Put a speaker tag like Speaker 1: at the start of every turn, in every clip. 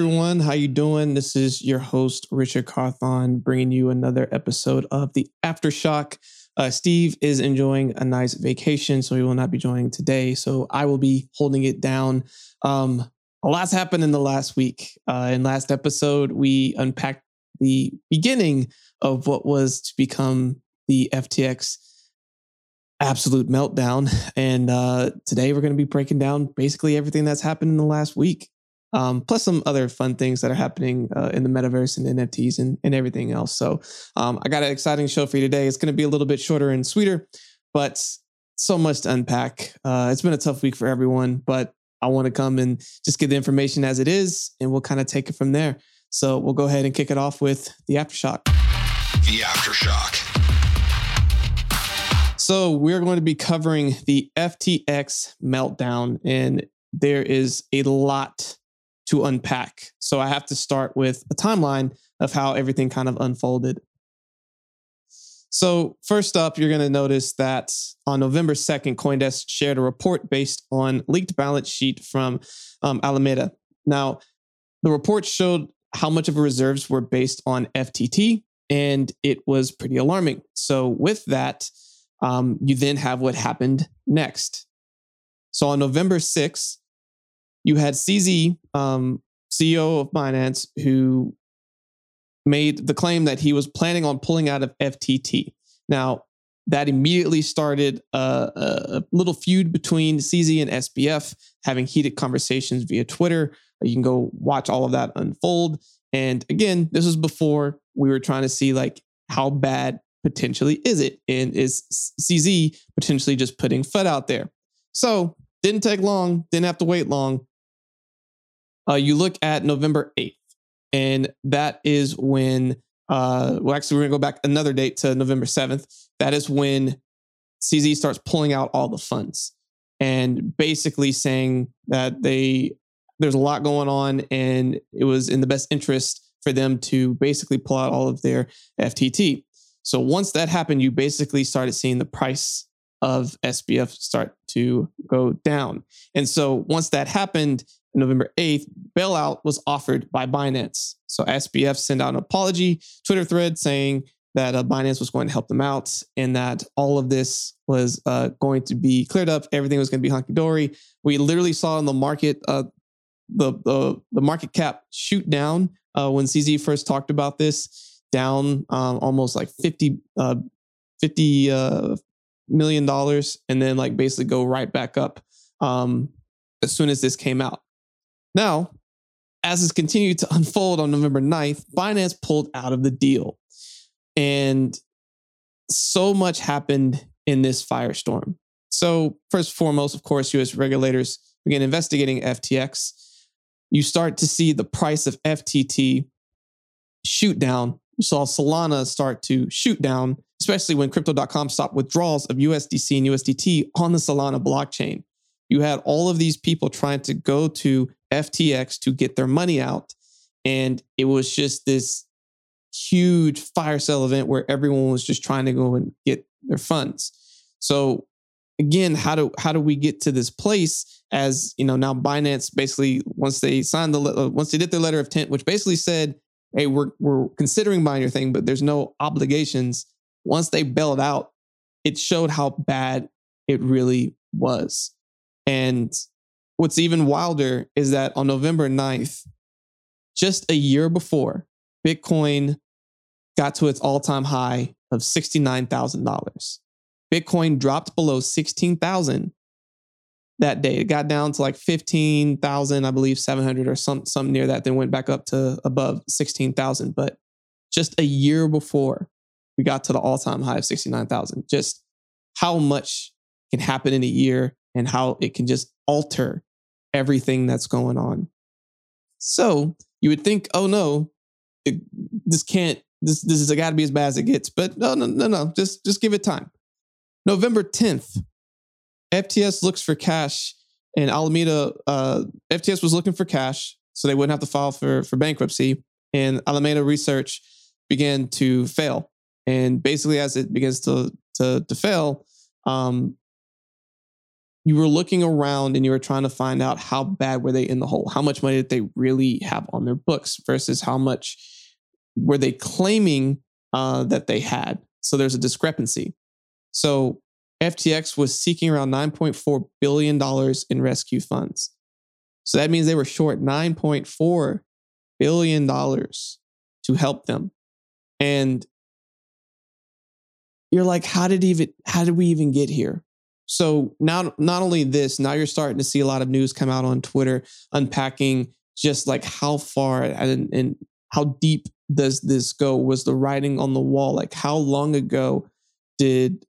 Speaker 1: everyone. How you doing? This is your host Richard Carthon, bringing you another episode of the Aftershock. Uh, Steve is enjoying a nice vacation, so he will not be joining today. So I will be holding it down. Um, a lot's happened in the last week. Uh, in last episode, we unpacked the beginning of what was to become the FTX absolute meltdown. And uh, today we're going to be breaking down basically everything that's happened in the last week, um, plus some other fun things that are happening uh, in the metaverse and NFTs and, and everything else. So um, I got an exciting show for you today. It's going to be a little bit shorter and sweeter, but so much to unpack. Uh, it's been a tough week for everyone, but I want to come and just get the information as it is, and we'll kind of take it from there. So we'll go ahead and kick it off with the aftershock.
Speaker 2: The aftershock.
Speaker 1: So we're going to be covering the FTX meltdown, and there is a lot to unpack. So I have to start with a timeline of how everything kind of unfolded. So, first up, you're going to notice that on November 2nd, Coindesk shared a report based on leaked balance sheet from um, Alameda. Now, the report showed how much of the reserves were based on FTT, and it was pretty alarming. So, with that, um, you then have what happened next. So, on November 6th, you had CZ, um, CEO of Binance, who made the claim that he was planning on pulling out of FTT. Now, that immediately started a, a, little feud between CZ and SBF, having heated conversations via Twitter. You can go watch all of that unfold. And again, this was before we were trying to see like how bad potentially is it, and is CZ potentially just putting foot out there? So didn't take long, didn't have to wait long. Uh, you look at November 8th. And that is when, uh, well, actually, we're going to go back another date to November 7th. That is when CZ starts pulling out all the funds and basically saying that they, there's a lot going on and it was in the best interest for them to basically pull out all of their FTT. So once that happened, you basically started seeing the price of SBF start to go down. And so once that happened, November 8th, bailout was offered by Binance. So SBF sent out an apology Twitter thread saying that uh, Binance was going to help them out and that all of this was uh, going to be cleared up. Everything was going to be hunky dory. We literally saw in the market uh, the, the the market cap shoot down uh, when CZ first talked about this, down um, almost like 50, uh, 50 uh, million dollars, and then like basically go right back up um, as soon as this came out. Now, as this continued to unfold on November 9th, Binance pulled out of the deal. And so much happened in this firestorm. So, first and foremost, of course, US regulators began investigating FTX. You start to see the price of FTT shoot down. You saw Solana start to shoot down, especially when crypto.com stopped withdrawals of USDC and USDT on the Solana blockchain. You had all of these people trying to go to FTX to get their money out. And it was just this huge fire sale event where everyone was just trying to go and get their funds. So again, how do how do we get to this place as you know now Binance basically once they signed the uh, once they did their letter of intent, which basically said, hey, we're we're considering buying your thing, but there's no obligations. Once they bailed out, it showed how bad it really was. And What's even wilder is that on November 9th, just a year before, Bitcoin got to its all time high of $69,000. Bitcoin dropped below 16,000 that day. It got down to like 15,000, I believe 700 or some, something near that, then went back up to above 16,000. But just a year before we got to the all time high of 69,000, just how much can happen in a year and how it can just alter everything that's going on. So you would think, oh no, it, this can't, this this is got to be as bad as it gets. But no, no, no, no. Just just give it time. November 10th, FTX looks for cash, and Alameda, uh, FTX was looking for cash, so they wouldn't have to file for for bankruptcy. And Alameda Research began to fail, and basically as it begins to to to fail, um, you were looking around and you were trying to find out how bad were they in the hole? How much money did they really have on their books versus how much were they claiming uh, that they had? So there's a discrepancy. So FTX was seeking around $9.4 billion in rescue funds. So that means they were short $9.4 billion to help them. And you're like, how did even how did we even get here? So now not only this, now you're starting to see a lot of news come out on Twitter unpacking just like how far and, and how deep does this go? Was the writing on the wall? Like how long ago did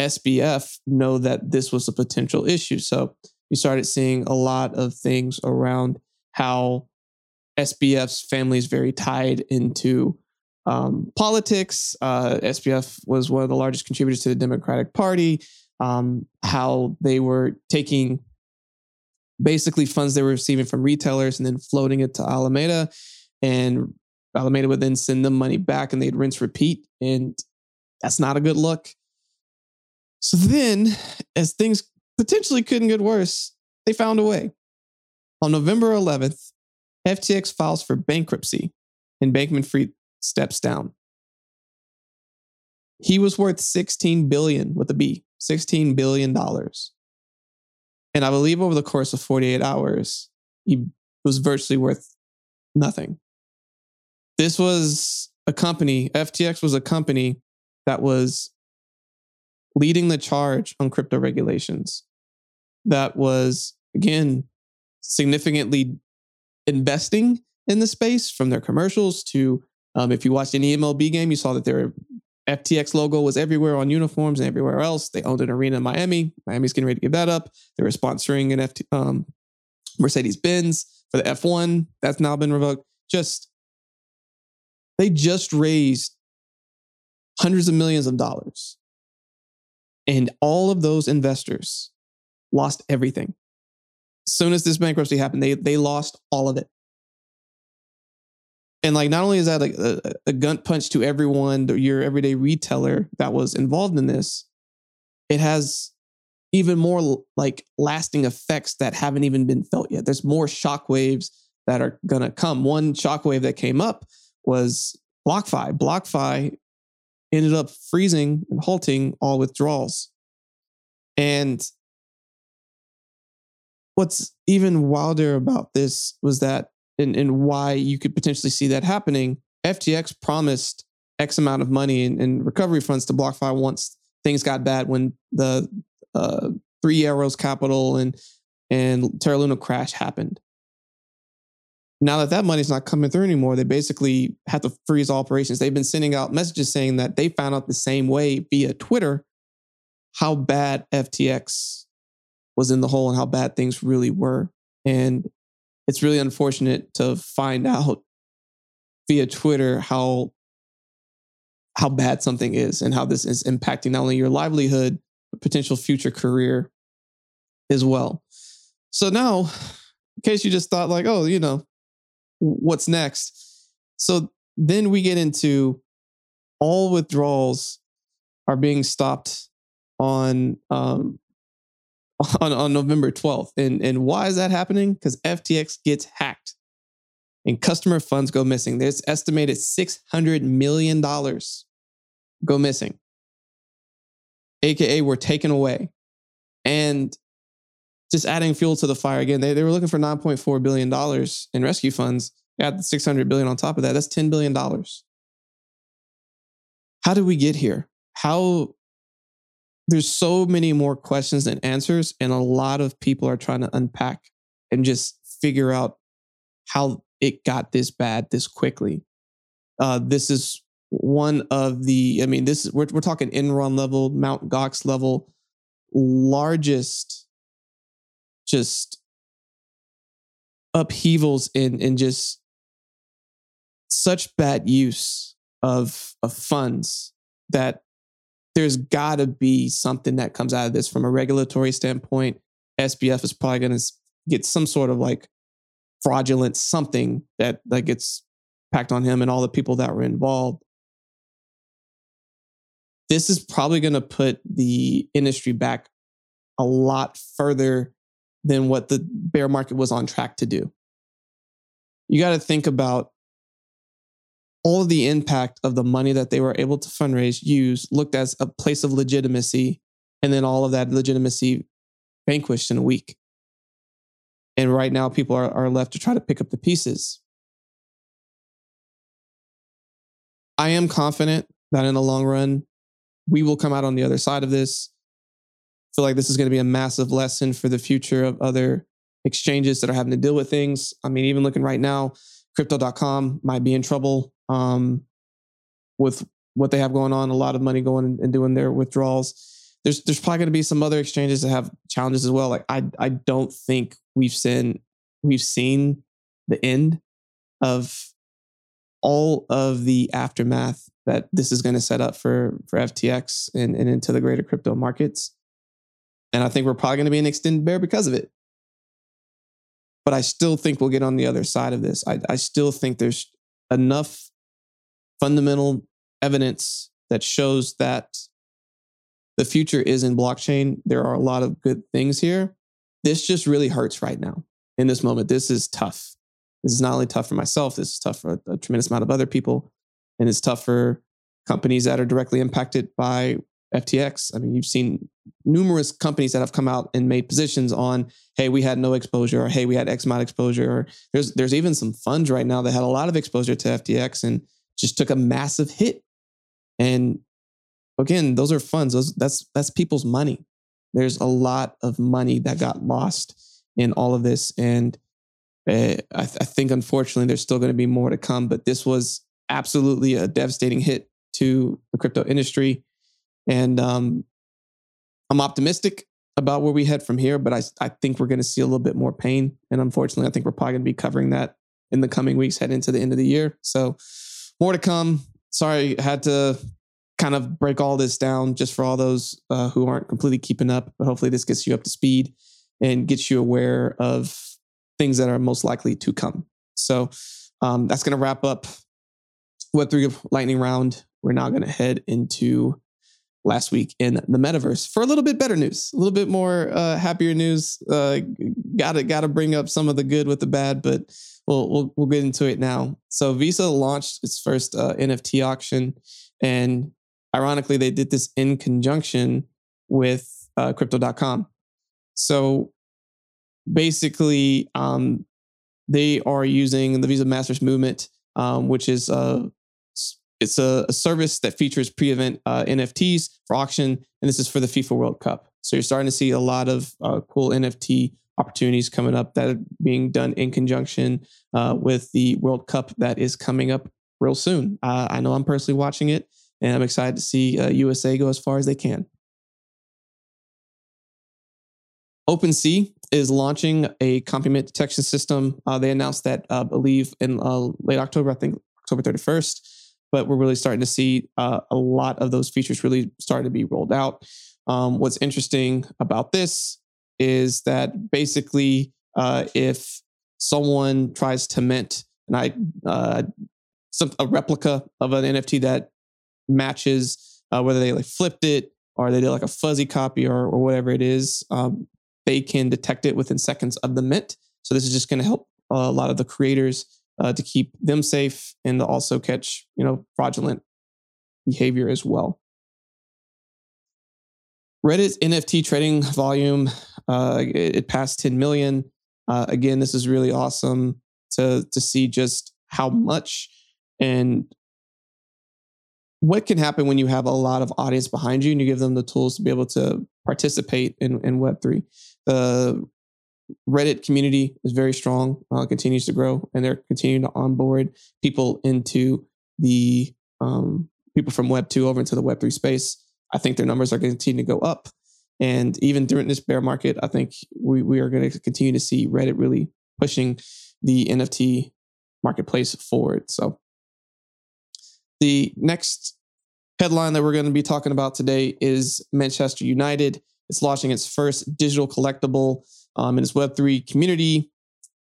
Speaker 1: SBF know that this was a potential issue? So you started seeing a lot of things around how SBF's family is very tied into um, politics. Uh, SBF was one of the largest contributors to the Democratic Party. Um, how they were taking basically funds they were receiving from retailers and then floating it to Alameda, and Alameda would then send them money back, and they'd rinse repeat, and that's not a good look. So then, as things potentially couldn't get worse, they found a way. On November 11th, FTX files for bankruptcy, and Bankman Fried steps down. He was worth 16 billion with a B, 16 billion dollars. And I believe over the course of 48 hours, he was virtually worth nothing. This was a company, FTX was a company that was leading the charge on crypto regulations. That was, again, significantly investing in the space from their commercials to um, if you watched any MLB game, you saw that their FTX logo was everywhere on uniforms and everywhere else. They owned an arena in Miami. Miami's getting ready to give that up. They were sponsoring an FT, um, Mercedes Benz for the F1. That's now been revoked. Just, they just raised hundreds of millions of dollars. And all of those investors lost everything. As soon as this bankruptcy happened, they, they lost all of it and like not only is that like a, a gun punch to everyone your everyday retailer that was involved in this it has even more like lasting effects that haven't even been felt yet. There's more shockwaves that are going to come. One shockwave that came up was blockfi. Blockfi ended up freezing and halting all withdrawals. And what's even wilder about this was that and, and why you could potentially see that happening, FTX promised X amount of money in, in recovery funds to BlockFi once things got bad when the uh, Three Arrows Capital and and Terra Luna crash happened. Now that that money's not coming through anymore, they basically have to freeze operations. They've been sending out messages saying that they found out the same way via Twitter how bad FTX was in the hole and how bad things really were. And it's really unfortunate to find out via Twitter how how bad something is and how this is impacting not only your livelihood but potential future career as well. So now, in case you just thought like, oh, you know, what's next? So then we get into all withdrawals are being stopped on um, on, on November 12th. And, and why is that happening? Because FTX gets hacked and customer funds go missing. There's estimated $600 million go missing, AKA were taken away. And just adding fuel to the fire again, they, they were looking for $9.4 billion in rescue funds. Add the 600 billion on top of that, that's $10 billion. How did we get here? How there's so many more questions than answers and a lot of people are trying to unpack and just figure out how it got this bad this quickly. Uh, this is one of the i mean this is we're, we're talking enron level mount gox level largest just upheavals in in just such bad use of of funds that there's got to be something that comes out of this from a regulatory standpoint. SBF is probably going to get some sort of like fraudulent something that that gets packed on him and all the people that were involved. This is probably going to put the industry back a lot further than what the bear market was on track to do. You got to think about all of the impact of the money that they were able to fundraise, use, looked as a place of legitimacy, and then all of that legitimacy vanquished in a week. And right now, people are, are left to try to pick up the pieces. I am confident that in the long run, we will come out on the other side of this. I feel like this is going to be a massive lesson for the future of other exchanges that are having to deal with things. I mean, even looking right now, crypto.com might be in trouble um, with what they have going on, a lot of money going and doing their withdrawals. There's there's probably going to be some other exchanges that have challenges as well. Like I I don't think we've seen we've seen the end of all of the aftermath that this is going to set up for for FTX and, and into the greater crypto markets. And I think we're probably going to be an extended bear because of it. But I still think we'll get on the other side of this. I, I still think there's enough fundamental evidence that shows that the future is in blockchain. There are a lot of good things here. This just really hurts right now in this moment. This is tough. This is not only tough for myself, this is tough for a, tremendous amount of other people. And it's tough for companies that are directly impacted by FTX. I mean, you've seen numerous companies that have come out and made positions on, hey, we had no exposure, or hey, we had X amount exposure. Or there's there's even some funds right now that had a lot of exposure to FTX and just took a massive hit. And again, those are funds. Those that's that's people's money. There's a lot of money that got lost in all of this, and uh, I, th- I think unfortunately there's still going to be more to come. But this was absolutely a devastating hit to the crypto industry, and um, I'm optimistic about where we head from here. But I I think we're going to see a little bit more pain, and unfortunately, I think we're probably going to be covering that in the coming weeks, head into the end of the year. So more to come. Sorry, had to kind of break all this down just for all those uh, who aren't completely keeping up. But hopefully, this gets you up to speed and gets you aware of things that are most likely to come. So um, that's going to wrap up Web3 lightning round. We're now going to head into last week in the metaverse for a little bit better news, a little bit more uh, happier news. Uh, gotta gotta bring up some of the good with the bad, but we'll we'll, we'll get into it now. So Visa launched its first uh, NFT auction, and ironically, they did this in conjunction with uh, Crypto.com. So basically, um, they are using the Visa Masters Movement, um, which is a it's a, a, service that features pre-event uh, NFTs for auction, and this is for the FIFA World Cup. So you're starting to see a lot of uh, cool NFT opportunities coming up that are being done in conjunction uh, with the World Cup that is coming up real soon. Uh, I know I'm personally watching it, and I'm excited to see USA uh, go as far as they can. OpenSea is launching a copymint detection system. Uh, they announced that, uh, I believe, in uh, late October, I think October 31st. But we're really starting to see a lot of those features really starting to be rolled out. Um, what's interesting about this is that basically, uh, if someone tries to mint and I uh, some a replica of an NFT that matches whether they like flipped it or they did like a fuzzy copy or, or whatever it is, um, they can detect it within seconds of the mint. So this is just going to help a lot of the creators uh, to keep them safe and to also catch you know fraudulent behavior as well. Reddit's NFT trading volume uh, it, it, passed 10 million. Uh, again, this is really awesome to to see just how much and what can happen when you have a lot of audience behind you and you give them the tools to be able to participate in, in Web3. The Reddit community is very strong, uh, continues to grow, and they're continuing to onboard people into the um, people from Web 2 over into the Web 3 space. I think their numbers are going to continue to go up. And even during this bear market, I think we, we are going to continue to see Reddit really pushing the NFT marketplace forward. So the next headline that we're going to be talking about today is Manchester United. It's launching its first digital collectible um, in its Web3 community.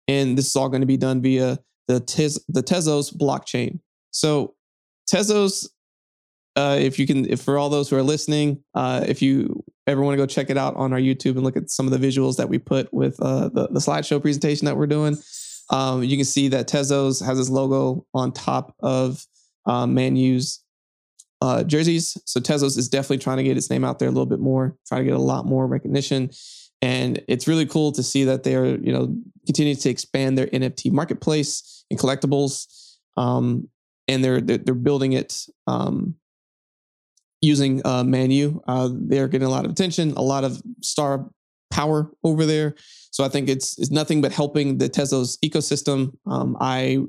Speaker 1: And this is all going to be done via the, Tez- the Tezos blockchain. So, Tezos, uh, if you can, if for all those who are listening, uh, if you ever want to go check it out on our YouTube and look at some of the visuals that we put with uh, the, the slideshow presentation that we're doing, um, you can see that Tezos has his logo on top of um, Man U's uh, jerseys. So Tezos is definitely trying to get its name out there a little bit more, trying to get a lot more recognition. And it's really cool to see that they're, you know, continuing to expand their NFT marketplace and collectibles. Um, and they're, they're, they're building it um, using uh, Man U. Uh, they're getting a lot of attention, a lot of star power over there. So I think it's it's nothing but helping the Tezos ecosystem. Um, I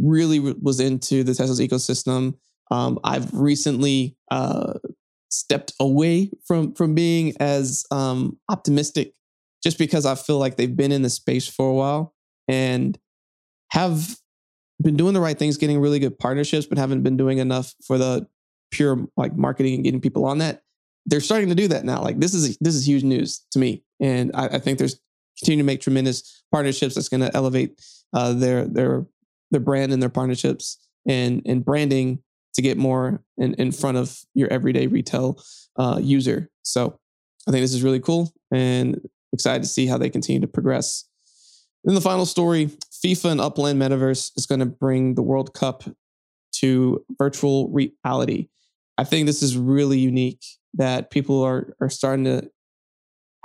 Speaker 1: really was into the Tezos ecosystem. Um, I've recently uh, stepped away from from being as um, optimistic, just because I feel like they've been in the space for a while and have been doing the right things, getting really good partnerships, but haven't been doing enough for the pure like marketing and getting people on that. They're starting to do that now. Like this is this is huge news to me, and I, I think there's continue to make tremendous partnerships that's going to elevate uh, their their their brand and their partnerships and and branding to get more in, in front of your everyday retail uh, user. So I think this is really cool and excited to see how they continue to progress. Then the final story FIFA and Upland Metaverse is going to bring the World Cup to virtual reality. I think this is really unique that people are, are starting to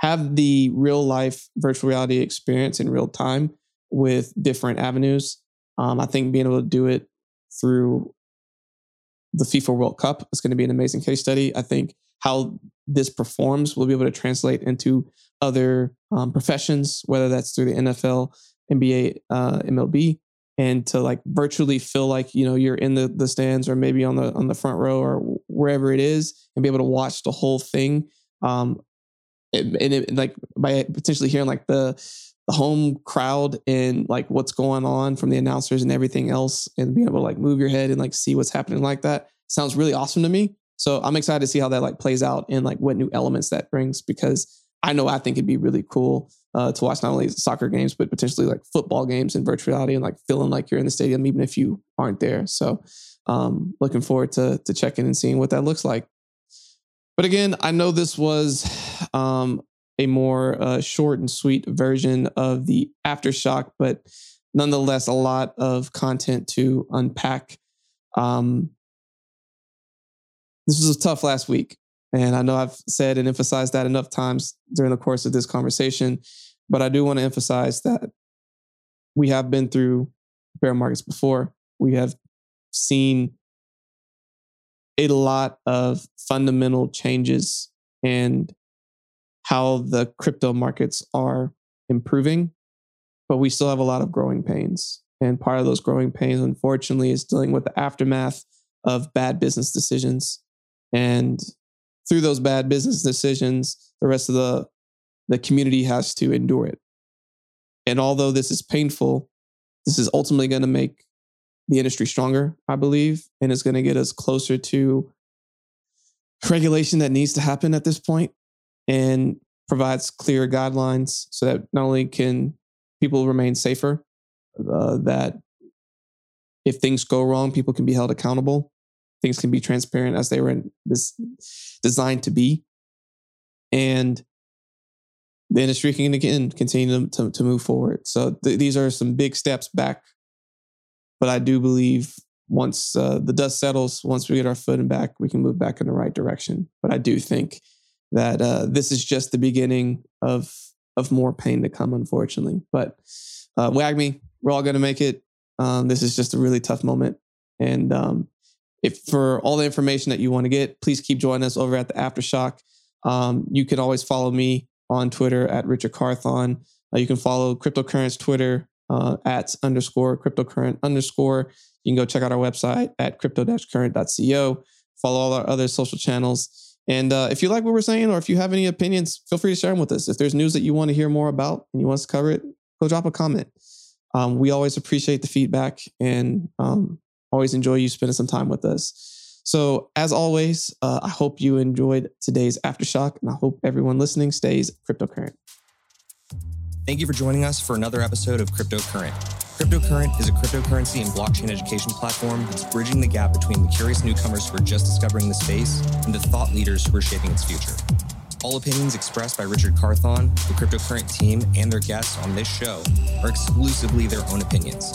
Speaker 1: have the real life virtual reality experience in real time with different avenues. Um, I think being able to do it through the FIFA World Cup is going to be an amazing case study. I think how this performs will be able to translate into other um, professions, whether that's through the NFL, NBA, uh, MLB, and to like virtually feel like you know you're in the the stands or maybe on the on the front row or wherever it is, and be able to watch the whole thing. Um, and, and it, like by potentially hearing like the the home crowd and like what's going on from the announcers and everything else and being able to like move your head and like see what's happening like that sounds really awesome to me. So I'm excited to see how that like plays out and like what new elements that brings because I know I think it'd be really cool uh, to watch not only soccer games but potentially like football games in virtual reality and like feeling like you're in the stadium even if you aren't there. So um, looking forward to to checking and seeing what that looks like. But again, I know this was um, a more uh, short and sweet version of the aftershock, but nonetheless, a lot of content to unpack. Um, this was a tough last week. And I know I've said and emphasized that enough times during the course of this conversation, but I do want to emphasize that we have been through bear markets before. We have seen a lot of fundamental changes and how the crypto markets are improving, but we still have a lot of growing pains. And part of those growing pains, unfortunately, is dealing with the aftermath of bad business decisions. And through those bad business decisions, the rest of the, the community has to endure it. And although this is painful, this is ultimately going to make the industry stronger, I believe, and it's going to get us closer to regulation that needs to happen at this point and provides clear guidelines so that not only can people remain safer, uh, that if things go wrong, people can be held accountable. Things can be transparent as they were this designed to be, and the industry can again continue to, to move forward. So th- these are some big steps back, but I do believe once uh, the dust settles, once we get our footing back, we can move back in the right direction. But I do think that uh, this is just the beginning of of more pain to come, unfortunately. But uh, WAGMI, we're all going to make it. Um, this is just a really tough moment, and um, if for all the information that you want to get, please keep joining us over at the Aftershock. Um, you can always follow me on Twitter at Richard Carthon. Uh, you can follow Cryptocurrent's Twitter uh, at underscore cryptocurrent underscore. You can go check out our website at crypto-current.co. Follow all our other social channels. And uh, if you like what we're saying, or if you have any opinions, feel free to share them with us. If there's news that you want to hear more about and you want us to cover it, go drop a comment. Um, we always appreciate the feedback and um, always enjoy you spending some time with us. So, as always, uh, I hope you enjoyed today's Aftershock, and I hope everyone listening stays cryptocurrent.
Speaker 3: Thank you for joining us for another episode of Cryptocurrent. Cryptocurrent is a cryptocurrency and blockchain education platform that's bridging the gap between the curious newcomers who are just discovering the space and the thought leaders who are shaping its future. All opinions expressed by Richard Carthon, the cryptocurrent team, and their guests on this show are exclusively their own opinions.